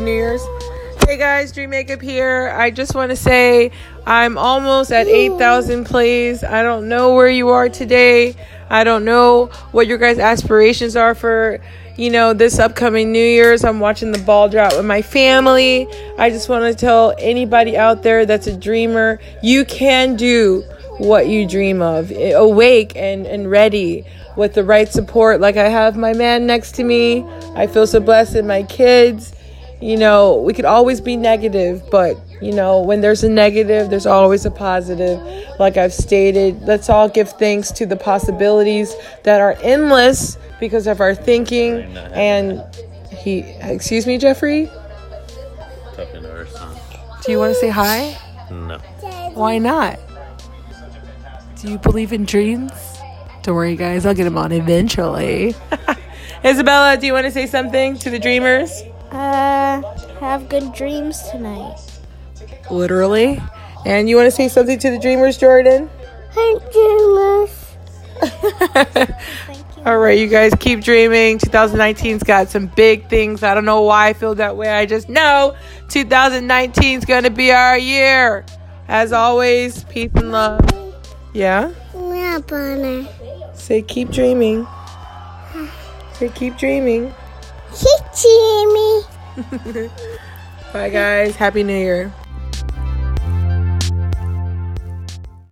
New Year's. Hey guys, Dream Makeup here. I just want to say I'm almost at 8,000 plays. I don't know where you are today. I don't know what your guys' aspirations are for, you know, this upcoming New Year's. I'm watching the ball drop with my family. I just want to tell anybody out there that's a dreamer, you can do what you dream of. Awake and, and ready with the right support. Like I have my man next to me. I feel so blessed and my kids you know, we could always be negative, but you know, when there's a negative, there's always a positive. Like I've stated, let's all give thanks to the possibilities that are endless because of our thinking. And he, excuse me, Jeffrey? Talking to our son. Do you want to say hi? No. Why not? Do you believe in dreams? Don't worry, guys, I'll get him on eventually. Isabella, do you want to say something to the dreamers? Uh, have good dreams tonight. Literally. And you want to say something to the dreamers, Jordan? Hey, dreamers. All right, you guys keep dreaming. 2019's got some big things. I don't know why I feel that way. I just know 2019's going to be our year. As always, peace and love. Yeah? Yeah, Bonnie. Say keep dreaming. Say keep dreaming. Hey, Jimmy. Bye, guys. Happy New Year.